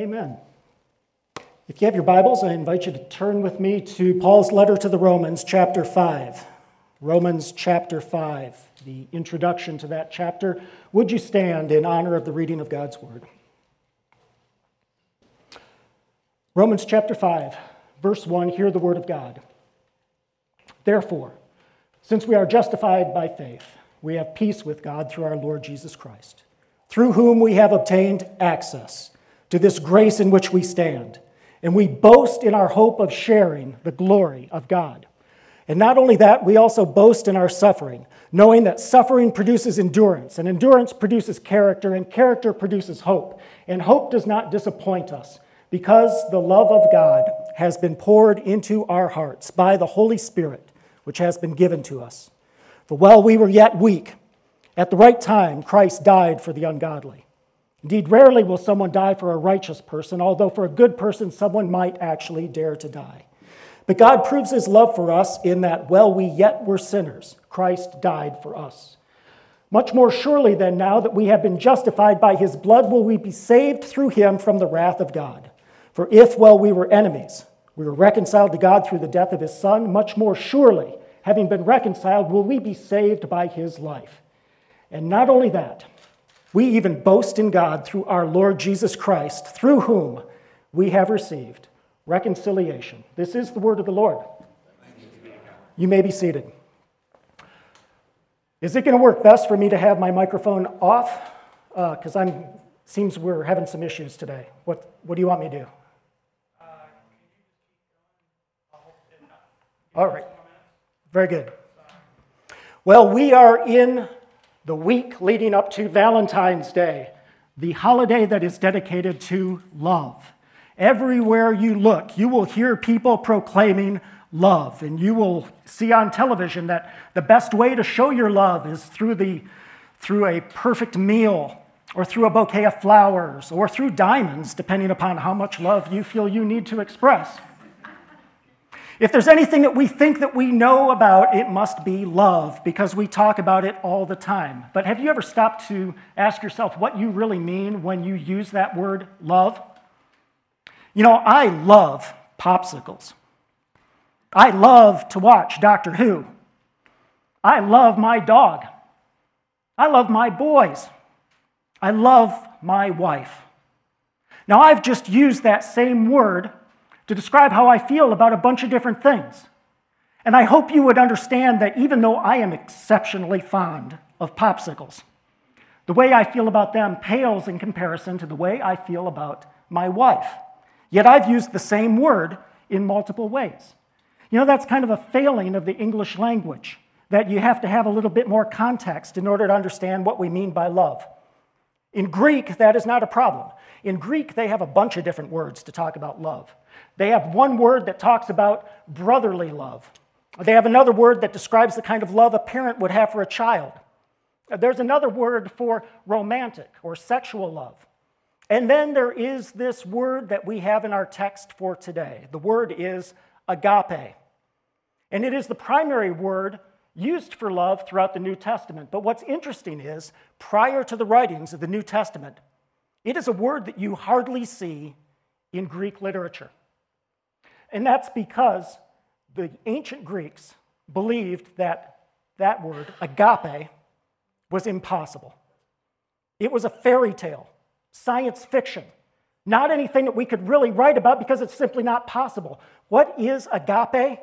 Amen. If you have your Bibles, I invite you to turn with me to Paul's letter to the Romans, chapter 5. Romans chapter 5, the introduction to that chapter. Would you stand in honor of the reading of God's Word? Romans chapter 5, verse 1 hear the Word of God. Therefore, since we are justified by faith, we have peace with God through our Lord Jesus Christ, through whom we have obtained access to this grace in which we stand, and we boast in our hope of sharing the glory of God. And not only that, we also boast in our suffering, knowing that suffering produces endurance, and endurance produces character, and character produces hope. And hope does not disappoint us because the love of God has been poured into our hearts by the Holy Spirit, which has been given to us. For while we were yet weak, at the right time, Christ died for the ungodly. Indeed, rarely will someone die for a righteous person, although for a good person, someone might actually dare to die. But God proves his love for us in that while we yet were sinners, Christ died for us. Much more surely than now that we have been justified by his blood, will we be saved through him from the wrath of God. For if, while we were enemies, we were reconciled to God through the death of his Son, much more surely, having been reconciled, will we be saved by his life. And not only that, we even boast in God through our Lord Jesus Christ, through whom we have received reconciliation. This is the word of the Lord. You may be seated. Is it going to work best for me to have my microphone off? Because uh, I'm seems we're having some issues today. What what do you want me to do? All right. Very good. Well, we are in the week leading up to Valentine's Day, the holiday that is dedicated to love. Everywhere you look, you will hear people proclaiming love, and you will see on television that the best way to show your love is through, the, through a perfect meal, or through a bouquet of flowers, or through diamonds, depending upon how much love you feel you need to express. If there's anything that we think that we know about, it must be love because we talk about it all the time. But have you ever stopped to ask yourself what you really mean when you use that word love? You know, I love popsicles. I love to watch Doctor Who. I love my dog. I love my boys. I love my wife. Now, I've just used that same word to describe how I feel about a bunch of different things. And I hope you would understand that even though I am exceptionally fond of popsicles, the way I feel about them pales in comparison to the way I feel about my wife. Yet I've used the same word in multiple ways. You know, that's kind of a failing of the English language, that you have to have a little bit more context in order to understand what we mean by love. In Greek, that is not a problem. In Greek, they have a bunch of different words to talk about love. They have one word that talks about brotherly love. They have another word that describes the kind of love a parent would have for a child. There's another word for romantic or sexual love. And then there is this word that we have in our text for today. The word is agape. And it is the primary word used for love throughout the New Testament. But what's interesting is, prior to the writings of the New Testament, it is a word that you hardly see in Greek literature. And that's because the ancient Greeks believed that that word, agape, was impossible. It was a fairy tale, science fiction, not anything that we could really write about because it's simply not possible. What is agape?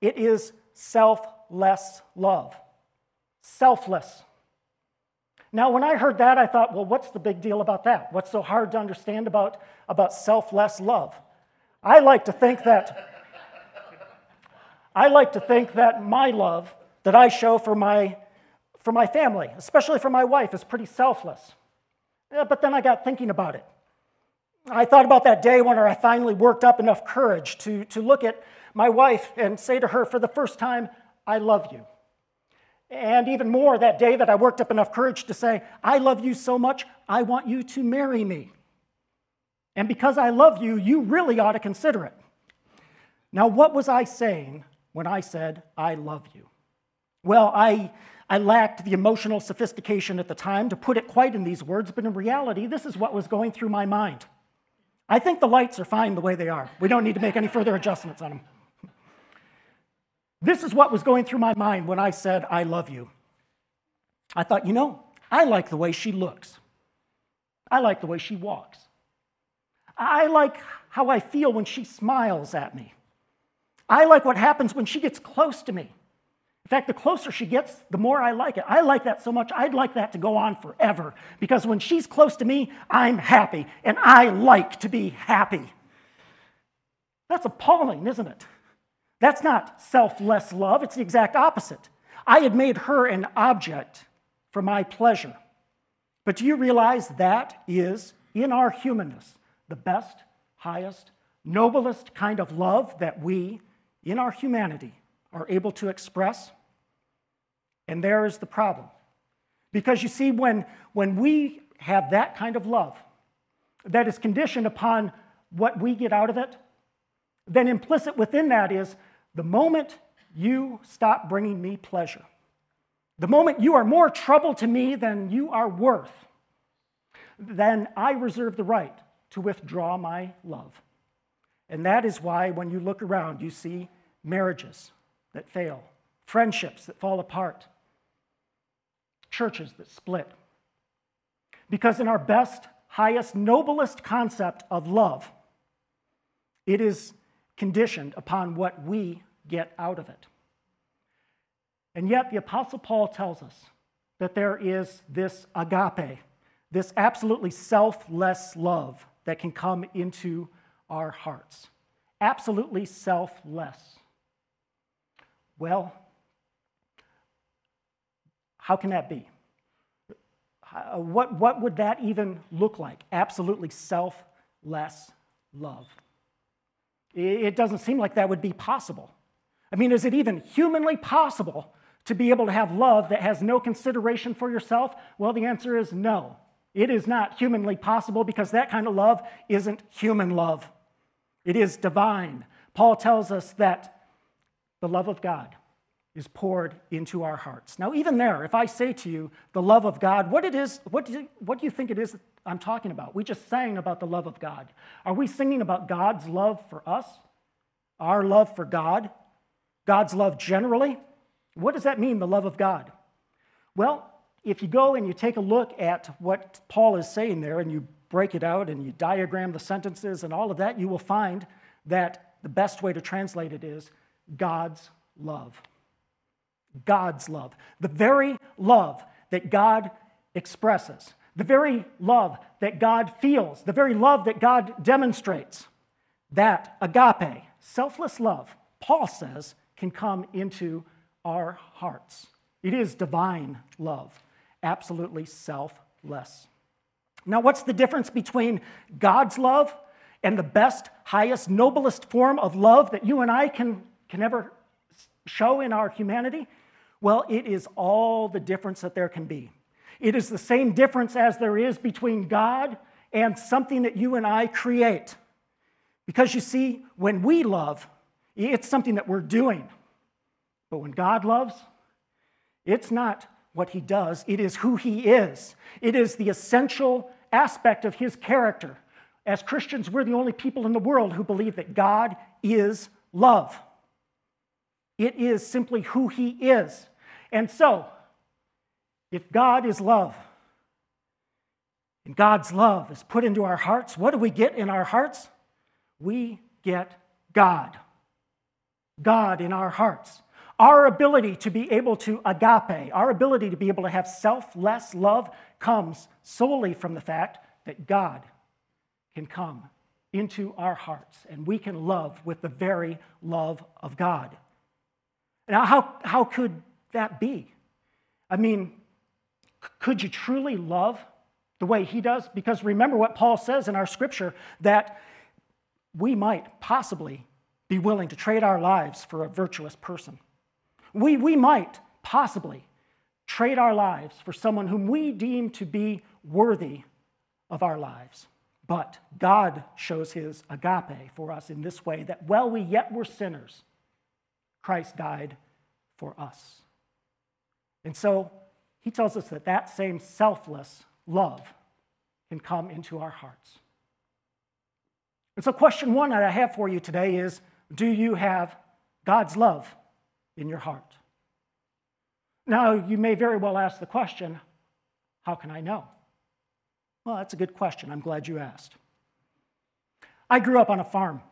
It is selfless love. Selfless. Now, when I heard that, I thought, well, what's the big deal about that? What's so hard to understand about, about selfless love? I like to think that I like to think that my love that I show for my for my family, especially for my wife, is pretty selfless. Yeah, but then I got thinking about it. I thought about that day when I finally worked up enough courage to, to look at my wife and say to her for the first time, I love you. And even more, that day that I worked up enough courage to say, I love you so much, I want you to marry me. And because I love you, you really ought to consider it. Now, what was I saying when I said, I love you? Well, I, I lacked the emotional sophistication at the time to put it quite in these words, but in reality, this is what was going through my mind. I think the lights are fine the way they are. We don't need to make any further adjustments on them. This is what was going through my mind when I said, I love you. I thought, you know, I like the way she looks. I like the way she walks. I like how I feel when she smiles at me. I like what happens when she gets close to me. In fact, the closer she gets, the more I like it. I like that so much, I'd like that to go on forever. Because when she's close to me, I'm happy, and I like to be happy. That's appalling, isn't it? That's not selfless love, it's the exact opposite. I had made her an object for my pleasure. But do you realize that is, in our humanness, the best, highest, noblest kind of love that we, in our humanity, are able to express? And there is the problem. Because you see, when, when we have that kind of love that is conditioned upon what we get out of it, then implicit within that is the moment you stop bringing me pleasure, the moment you are more trouble to me than you are worth, then I reserve the right to withdraw my love. And that is why, when you look around, you see marriages that fail, friendships that fall apart, churches that split. Because in our best, highest, noblest concept of love, it is conditioned upon what we get out of it. And yet, the Apostle Paul tells us that there is this agape, this absolutely selfless love that can come into our hearts. Absolutely selfless. Well, how can that be? Uh, what, what would that even look like? Absolutely selfless love. It doesn't seem like that would be possible. I mean, is it even humanly possible to be able to have love that has no consideration for yourself? Well, the answer is no. It is not humanly possible because that kind of love isn't human love, it is divine. Paul tells us that the love of God is poured into our hearts. Now, even there, if I say to you the love of God, what it is, what do you, what do you think it is I'm talking about? We just sang about the love of God. Are we singing about God's love for us? Our love for God? God's love generally? What does that mean, the love of God? Well, if you go and you take a look at what Paul is saying there and you break it out and you diagram the sentences and all of that, you will find that the best way to translate it is God's love. God's love. The very love that God expresses, the very love that God feels, the very love that God demonstrates. That agape, selfless love, Paul says, can come into our hearts. It is divine love, absolutely selfless. Now, what's the difference between God's love and the best, highest, noblest form of love that you and I can, can ever show in our humanity? Well, it is all the difference that there can be. It is the same difference as there is between God and something that you and I create. Because you see, when we love, it's something that we're doing. But when God loves, it's not what he does, it is who he is. It is the essential aspect of his character. As Christians, we're the only people in the world who believe that God is love. It is simply who he is. And so, if God is love, and God's love is put into our hearts, what do we get in our hearts? We get God. God in our hearts. Our ability to be able to agape, our ability to be able to have selfless love comes solely from the fact that God can come into our hearts and we can love with the very love of God. Now, how, how could that be? I mean, could you truly love the way he does? Because remember what Paul says in our scripture that we might possibly be willing to trade our lives for a virtuous person. We, we might possibly trade our lives for someone whom we deem to be worthy of our lives. But God shows his agape for us in this way that while we yet were sinners, Christ died for us. And so he tells us that that same selfless love can come into our hearts. And so, question one that I have for you today is Do you have God's love in your heart? Now, you may very well ask the question How can I know? Well, that's a good question. I'm glad you asked. I grew up on a farm.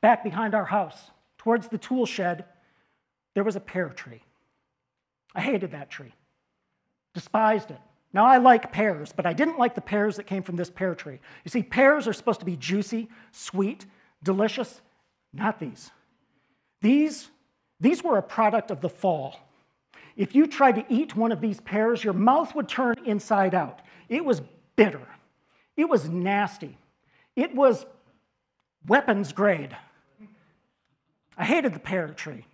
Back behind our house, towards the tool shed, there was a pear tree. I hated that tree, despised it. Now, I like pears, but I didn't like the pears that came from this pear tree. You see, pears are supposed to be juicy, sweet, delicious. Not these. These, these were a product of the fall. If you tried to eat one of these pears, your mouth would turn inside out. It was bitter. It was nasty. It was weapons grade. I hated the pear tree.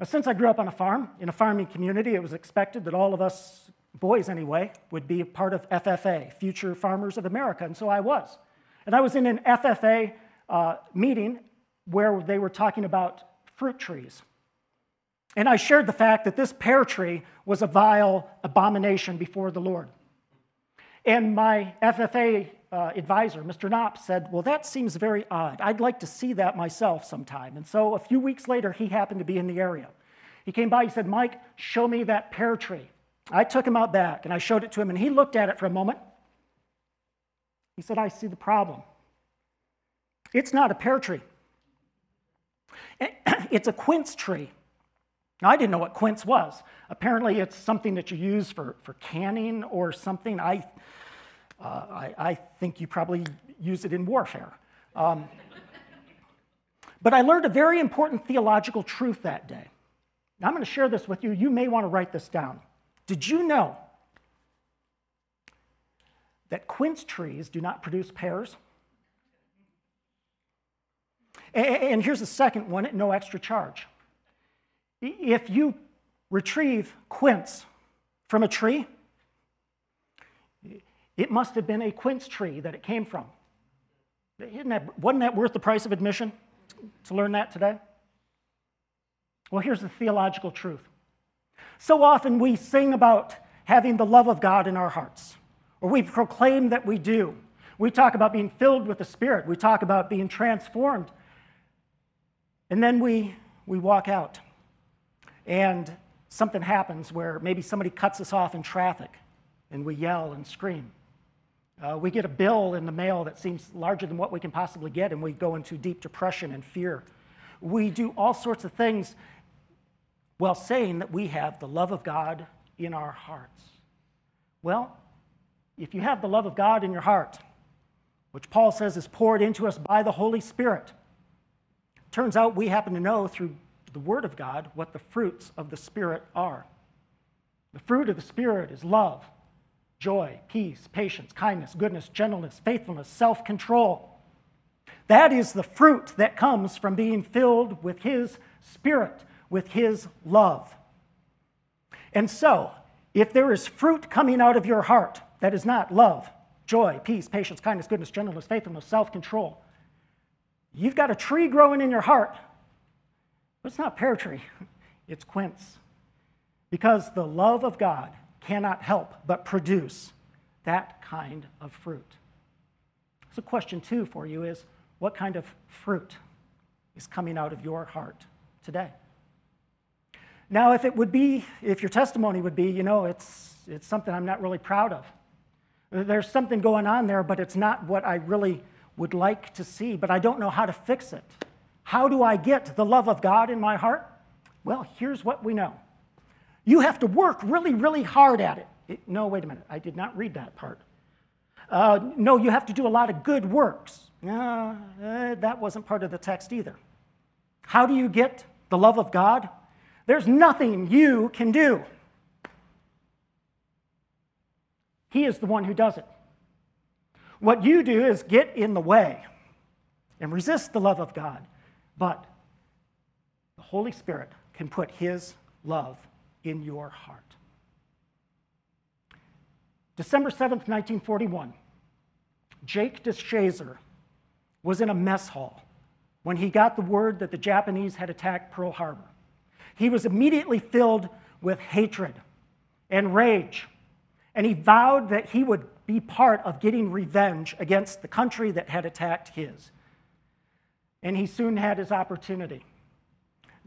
Now, since I grew up on a farm, in a farming community, it was expected that all of us, boys anyway, would be a part of FFA, Future Farmers of America, and so I was. And I was in an FFA uh, meeting where they were talking about fruit trees. And I shared the fact that this pear tree was a vile abomination before the Lord. And my FFA uh, advisor, Mr. Knopp, said, Well, that seems very odd. I'd like to see that myself sometime. And so a few weeks later, he happened to be in the area. He came by, he said, Mike, show me that pear tree. I took him out back and I showed it to him, and he looked at it for a moment. He said, I see the problem. It's not a pear tree, it's a quince tree. Now, I didn't know what quince was. Apparently, it's something that you use for, for canning or something. I, uh, I, I, think you probably use it in warfare. Um, but I learned a very important theological truth that day. Now, I'm going to share this with you. You may want to write this down. Did you know that quince trees do not produce pears? And here's the second one at no extra charge. If you retrieve quince from a tree, it must have been a quince tree that it came from. That, wasn't that worth the price of admission to learn that today? Well, here's the theological truth. So often we sing about having the love of God in our hearts, or we proclaim that we do. We talk about being filled with the Spirit, we talk about being transformed. And then we, we walk out and something happens where maybe somebody cuts us off in traffic and we yell and scream. Uh, we get a bill in the mail that seems larger than what we can possibly get, and we go into deep depression and fear. We do all sorts of things while saying that we have the love of God in our hearts. Well, if you have the love of God in your heart, which Paul says is poured into us by the Holy Spirit, turns out we happen to know through the Word of God what the fruits of the Spirit are. The fruit of the Spirit is love, joy, peace, patience, kindness, goodness, gentleness, faithfulness, self control. That is the fruit that comes from being filled with His Spirit, with His love. And so, if there is fruit coming out of your heart that is not love, joy, peace, patience, kindness, goodness, gentleness, faithfulness, self control, you've got a tree growing in your heart but it's not pear tree, it's quince. Because the love of God cannot help but produce that kind of fruit. So, question two for you is what kind of fruit is coming out of your heart today? Now, if it would be, if your testimony would be, you know, it's, it's something I'm not really proud of. There's something going on there, but it's not what I really would like to see, but I don't know how to fix it. How do I get the love of God in my heart? Well, here's what we know you have to work really, really hard at it. it no, wait a minute, I did not read that part. Uh, no, you have to do a lot of good works. Uh, uh, that wasn't part of the text either. How do you get the love of God? There's nothing you can do. He is the one who does it. What you do is get in the way and resist the love of God. But the Holy Spirit can put His love in your heart. December 7th, 1941, Jake DeShazer was in a mess hall when he got the word that the Japanese had attacked Pearl Harbor. He was immediately filled with hatred and rage. And he vowed that he would be part of getting revenge against the country that had attacked his. And he soon had his opportunity.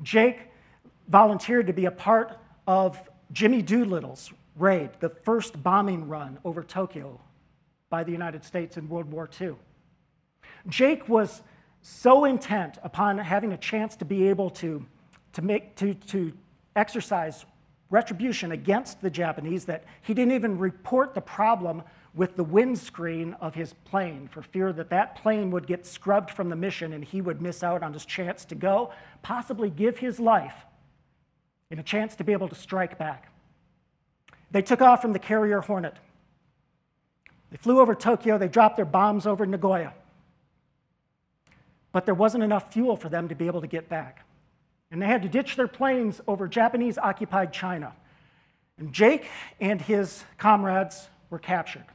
Jake volunteered to be a part of Jimmy Doolittle's raid, the first bombing run over Tokyo by the United States in World War II. Jake was so intent upon having a chance to be able to, to, make, to, to exercise retribution against the Japanese that he didn't even report the problem with the windscreen of his plane for fear that that plane would get scrubbed from the mission and he would miss out on his chance to go, possibly give his life in a chance to be able to strike back. They took off from the carrier Hornet. They flew over Tokyo, they dropped their bombs over Nagoya. But there wasn't enough fuel for them to be able to get back. And they had to ditch their planes over Japanese occupied China. And Jake and his comrades were captured.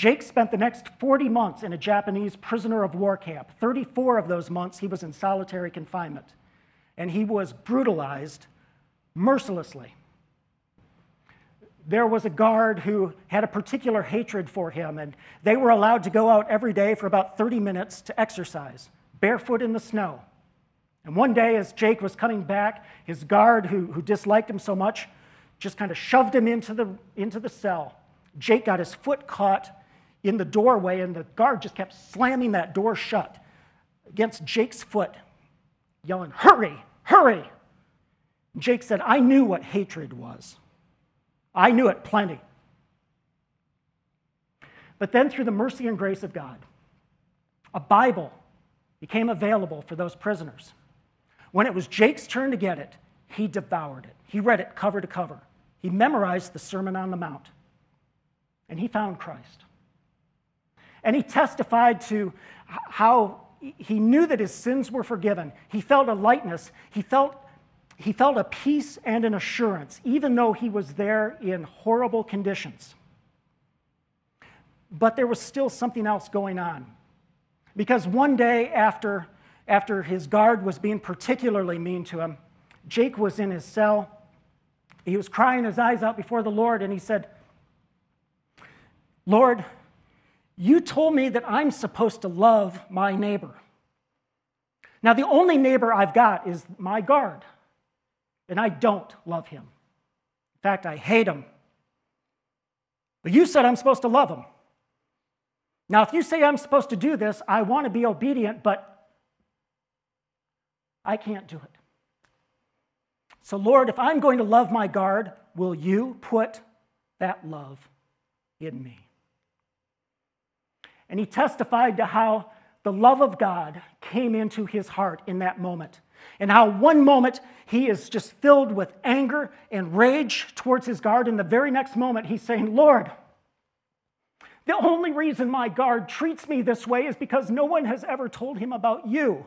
Jake spent the next 40 months in a Japanese prisoner of war camp. 34 of those months he was in solitary confinement. And he was brutalized mercilessly. There was a guard who had a particular hatred for him, and they were allowed to go out every day for about 30 minutes to exercise, barefoot in the snow. And one day, as Jake was coming back, his guard, who, who disliked him so much, just kind of shoved him into the, into the cell. Jake got his foot caught in the doorway, and the guard just kept slamming that door shut against Jake's foot, yelling, Hurry, hurry! Jake said, I knew what hatred was. I knew it plenty. But then, through the mercy and grace of God, a Bible became available for those prisoners. When it was Jake's turn to get it, he devoured it. He read it cover to cover. He memorized the Sermon on the Mount. And he found Christ. And he testified to how he knew that his sins were forgiven. He felt a lightness. He felt, he felt a peace and an assurance, even though he was there in horrible conditions. But there was still something else going on. Because one day after, after his guard was being particularly mean to him, Jake was in his cell. He was crying his eyes out before the Lord, and he said, Lord, you told me that I'm supposed to love my neighbor. Now, the only neighbor I've got is my guard, and I don't love him. In fact, I hate him. But you said I'm supposed to love him. Now, if you say I'm supposed to do this, I want to be obedient, but I can't do it. So, Lord, if I'm going to love my guard, will you put that love in me? And he testified to how the love of God came into his heart in that moment. And how one moment he is just filled with anger and rage towards his guard, and the very next moment he's saying, Lord, the only reason my guard treats me this way is because no one has ever told him about you.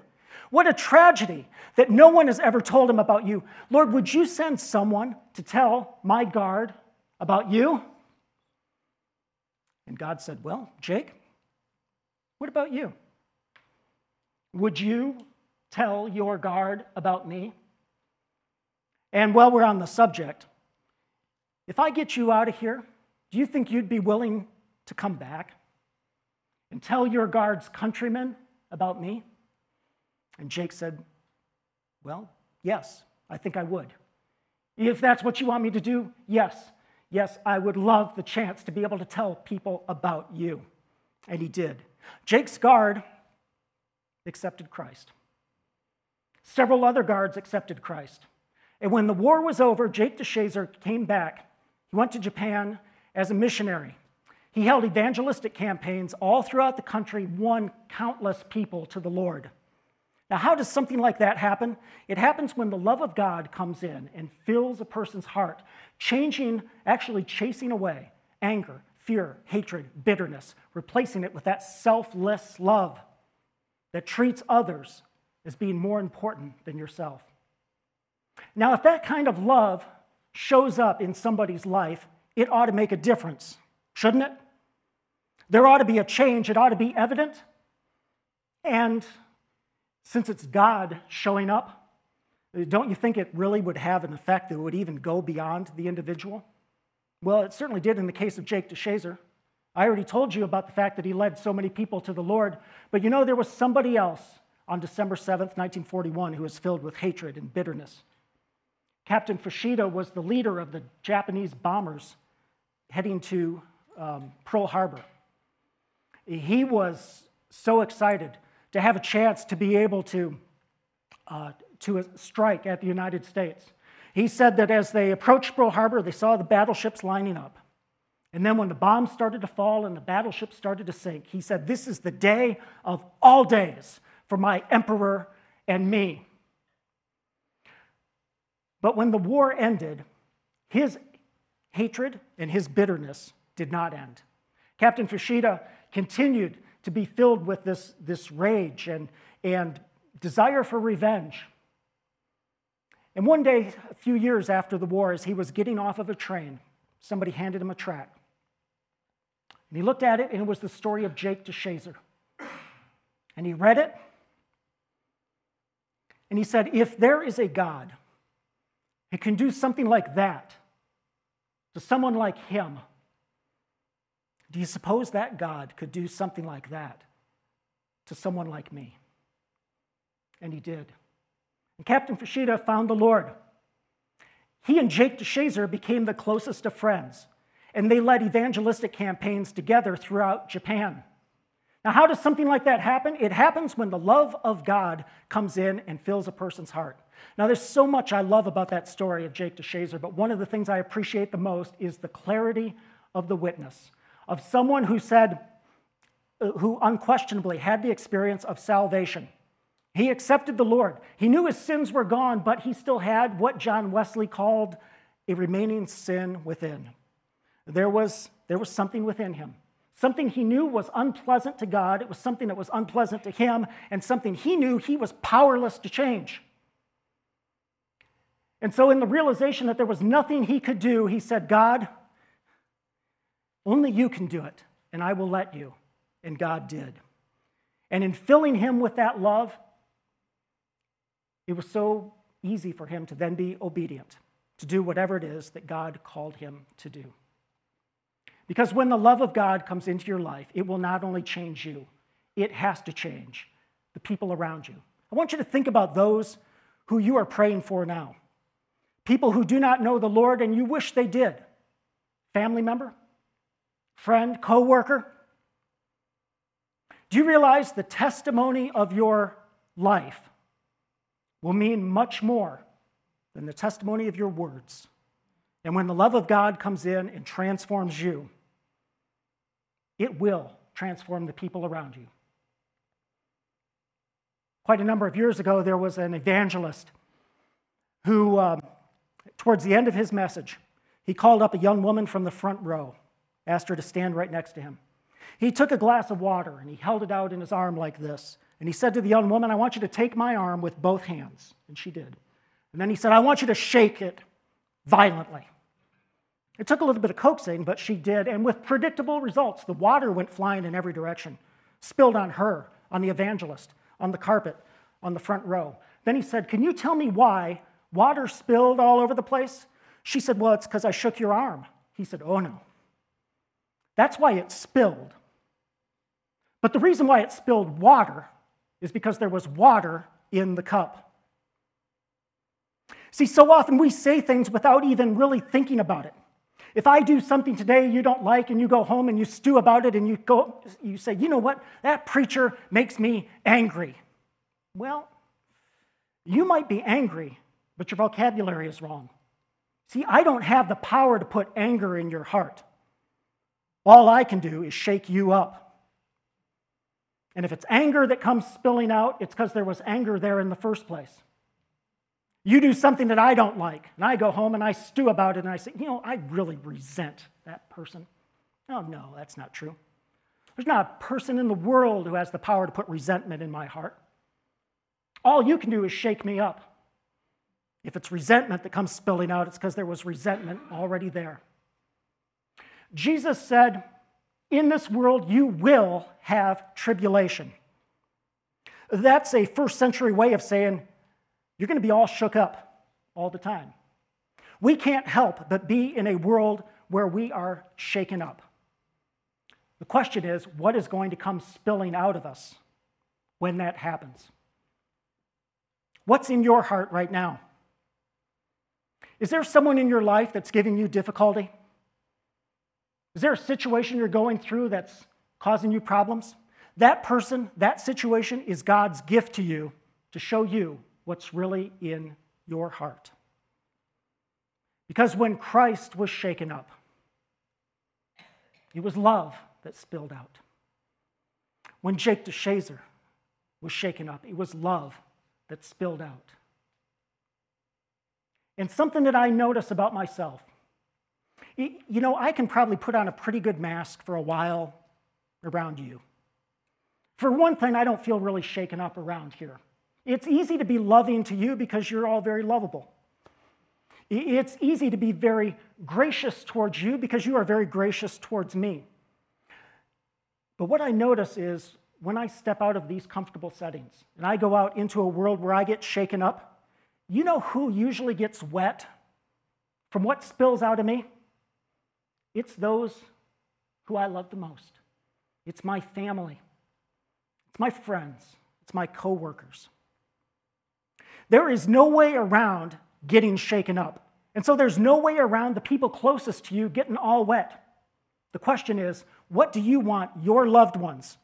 What a tragedy that no one has ever told him about you. Lord, would you send someone to tell my guard about you? And God said, Well, Jake, what about you? Would you tell your guard about me? And while we're on the subject, if I get you out of here, do you think you'd be willing to come back and tell your guard's countrymen about me? And Jake said, Well, yes, I think I would. If that's what you want me to do, yes, yes, I would love the chance to be able to tell people about you. And he did. Jake's guard accepted Christ. Several other guards accepted Christ. And when the war was over, Jake DeShazer came back. He went to Japan as a missionary. He held evangelistic campaigns all throughout the country, won countless people to the Lord. Now, how does something like that happen? It happens when the love of God comes in and fills a person's heart, changing, actually chasing away anger, fear, hatred, bitterness, replacing it with that selfless love that treats others as being more important than yourself. Now, if that kind of love shows up in somebody's life, it ought to make a difference, shouldn't it? There ought to be a change, it ought to be evident. And since it's God showing up, don't you think it really would have an effect that would even go beyond the individual? Well, it certainly did in the case of Jake DeShazer. I already told you about the fact that he led so many people to the Lord. But you know, there was somebody else on December 7th, 1941, who was filled with hatred and bitterness. Captain Fuchida was the leader of the Japanese bombers heading to um, Pearl Harbor. He was so excited to have a chance to be able to, uh, to strike at the United States. He said that as they approached Pearl Harbor, they saw the battleships lining up. And then when the bombs started to fall and the battleships started to sink, he said, This is the day of all days for my emperor and me. But when the war ended, his hatred and his bitterness did not end. Captain Fuchida continued to be filled with this, this rage and, and desire for revenge. And one day, a few years after the war, as he was getting off of a train, somebody handed him a tract. And he looked at it, and it was the story of Jake DeShazer. And he read it, and he said, If there is a God who can do something like that to someone like him, do you suppose that God could do something like that to someone like me? And he did. And Captain Fuchida found the Lord. He and Jake DeShazer became the closest of friends, and they led evangelistic campaigns together throughout Japan. Now, how does something like that happen? It happens when the love of God comes in and fills a person's heart. Now, there's so much I love about that story of Jake DeShazer, but one of the things I appreciate the most is the clarity of the witness of someone who said, uh, who unquestionably had the experience of salvation. He accepted the Lord. He knew his sins were gone, but he still had what John Wesley called a remaining sin within. There was, there was something within him. Something he knew was unpleasant to God. It was something that was unpleasant to him, and something he knew he was powerless to change. And so, in the realization that there was nothing he could do, he said, God, only you can do it, and I will let you. And God did. And in filling him with that love, it was so easy for him to then be obedient, to do whatever it is that God called him to do. Because when the love of God comes into your life, it will not only change you, it has to change the people around you. I want you to think about those who you are praying for now. People who do not know the Lord and you wish they did. Family member, friend, coworker. Do you realize the testimony of your life will mean much more than the testimony of your words? And when the love of God comes in and transforms you, it will transform the people around you. Quite a number of years ago, there was an evangelist who, um, towards the end of his message, he called up a young woman from the front row, asked her to stand right next to him. He took a glass of water and he held it out in his arm like this. And he said to the young woman, I want you to take my arm with both hands. And she did. And then he said, I want you to shake it violently. It took a little bit of coaxing, but she did, and with predictable results. The water went flying in every direction, spilled on her, on the evangelist, on the carpet, on the front row. Then he said, Can you tell me why water spilled all over the place? She said, Well, it's because I shook your arm. He said, Oh, no. That's why it spilled. But the reason why it spilled water is because there was water in the cup. See, so often we say things without even really thinking about it. If I do something today you don't like and you go home and you stew about it and you go you say, "You know what? That preacher makes me angry." Well, you might be angry, but your vocabulary is wrong. See, I don't have the power to put anger in your heart. All I can do is shake you up. And if it's anger that comes spilling out, it's because there was anger there in the first place. You do something that I don't like, and I go home and I stew about it and I say, you know, I really resent that person. Oh, no, that's not true. There's not a person in the world who has the power to put resentment in my heart. All you can do is shake me up. If it's resentment that comes spilling out, it's because there was resentment already there. Jesus said, In this world you will have tribulation. That's a first century way of saying you're going to be all shook up all the time. We can't help but be in a world where we are shaken up. The question is, what is going to come spilling out of us when that happens? What's in your heart right now? Is there someone in your life that's giving you difficulty? Is there a situation you're going through that's causing you problems? That person, that situation is God's gift to you to show you what's really in your heart. Because when Christ was shaken up, it was love that spilled out. When Jake DeShazer was shaken up, it was love that spilled out. And something that I notice about myself you know, I can probably put on a pretty good mask for a while around you. For one thing, I don't feel really shaken up around here. It's easy to be loving to you because you're all very lovable. It's easy to be very gracious towards you because you are very gracious towards me. But what I notice is when I step out of these comfortable settings and I go out into a world where I get shaken up, you know who usually gets wet from what spills out of me? It's those who I love the most. It's my family. It's my friends. It's my coworkers. There is no way around getting shaken up. And so there's no way around the people closest to you getting all wet. The question is, what do you want your loved ones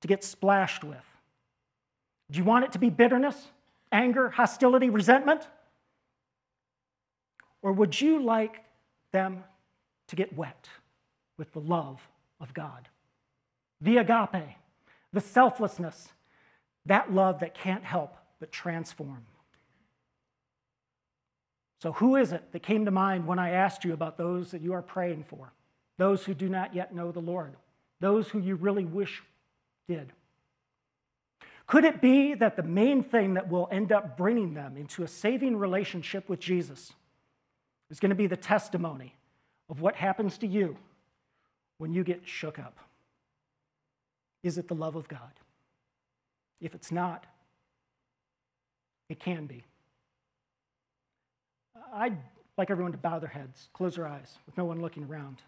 to get splashed with? Do you want it to be bitterness, anger, hostility, resentment? Or would you like them to get wet with the love of God? The agape, the selflessness, that love that can't help but transform. So, who is it that came to mind when I asked you about those that you are praying for? Those who do not yet know the Lord? Those who you really wish did? Could it be that the main thing that will end up bringing them into a saving relationship with Jesus is going to be the testimony of what happens to you when you get shook up? Is it the love of God? If it's not, it can be. I'd like everyone to bow their heads, close their eyes, with no one looking around.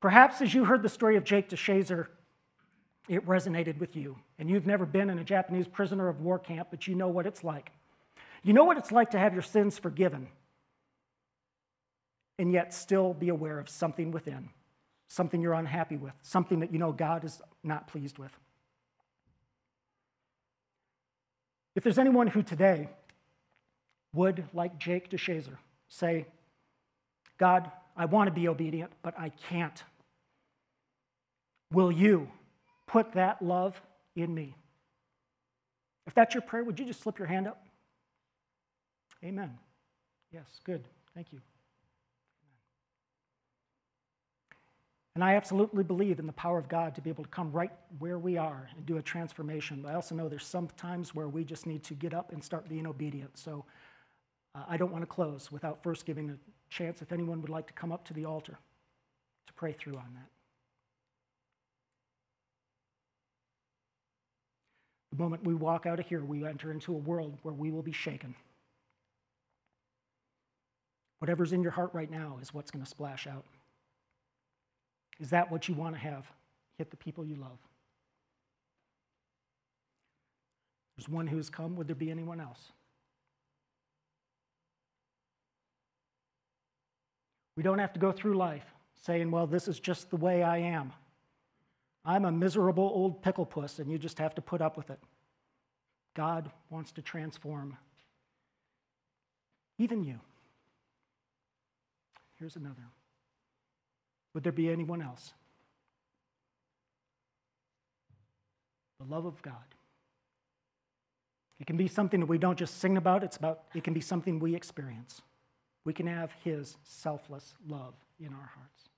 Perhaps as you heard the story of Jake DeShazer, it resonated with you. And you've never been in a Japanese prisoner of war camp, but you know what it's like. You know what it's like to have your sins forgiven and yet still be aware of something within, something you're unhappy with, something that you know God is not pleased with. If there's anyone who today would, like Jake DeShazer, say, God, I want to be obedient, but I can't. Will you put that love in me? If that's your prayer, would you just slip your hand up? Amen. Yes, good. Thank you. And I absolutely believe in the power of God to be able to come right where we are and do a transformation. But I also know there's some times where we just need to get up and start being obedient. So uh, I don't want to close without first giving a chance if anyone would like to come up to the altar to pray through on that. The moment we walk out of here, we enter into a world where we will be shaken. Whatever's in your heart right now is what's going to splash out. Is that what you want to have? Hit the people you love. There's one who has come. Would there be anyone else? We don't have to go through life saying, well, this is just the way I am. I'm a miserable old pickle puss, and you just have to put up with it. God wants to transform even you. Here's another. Would there be anyone else? The love of God. It can be something that we don't just sing about, it's about it can be something we experience. We can have his selfless love in our hearts.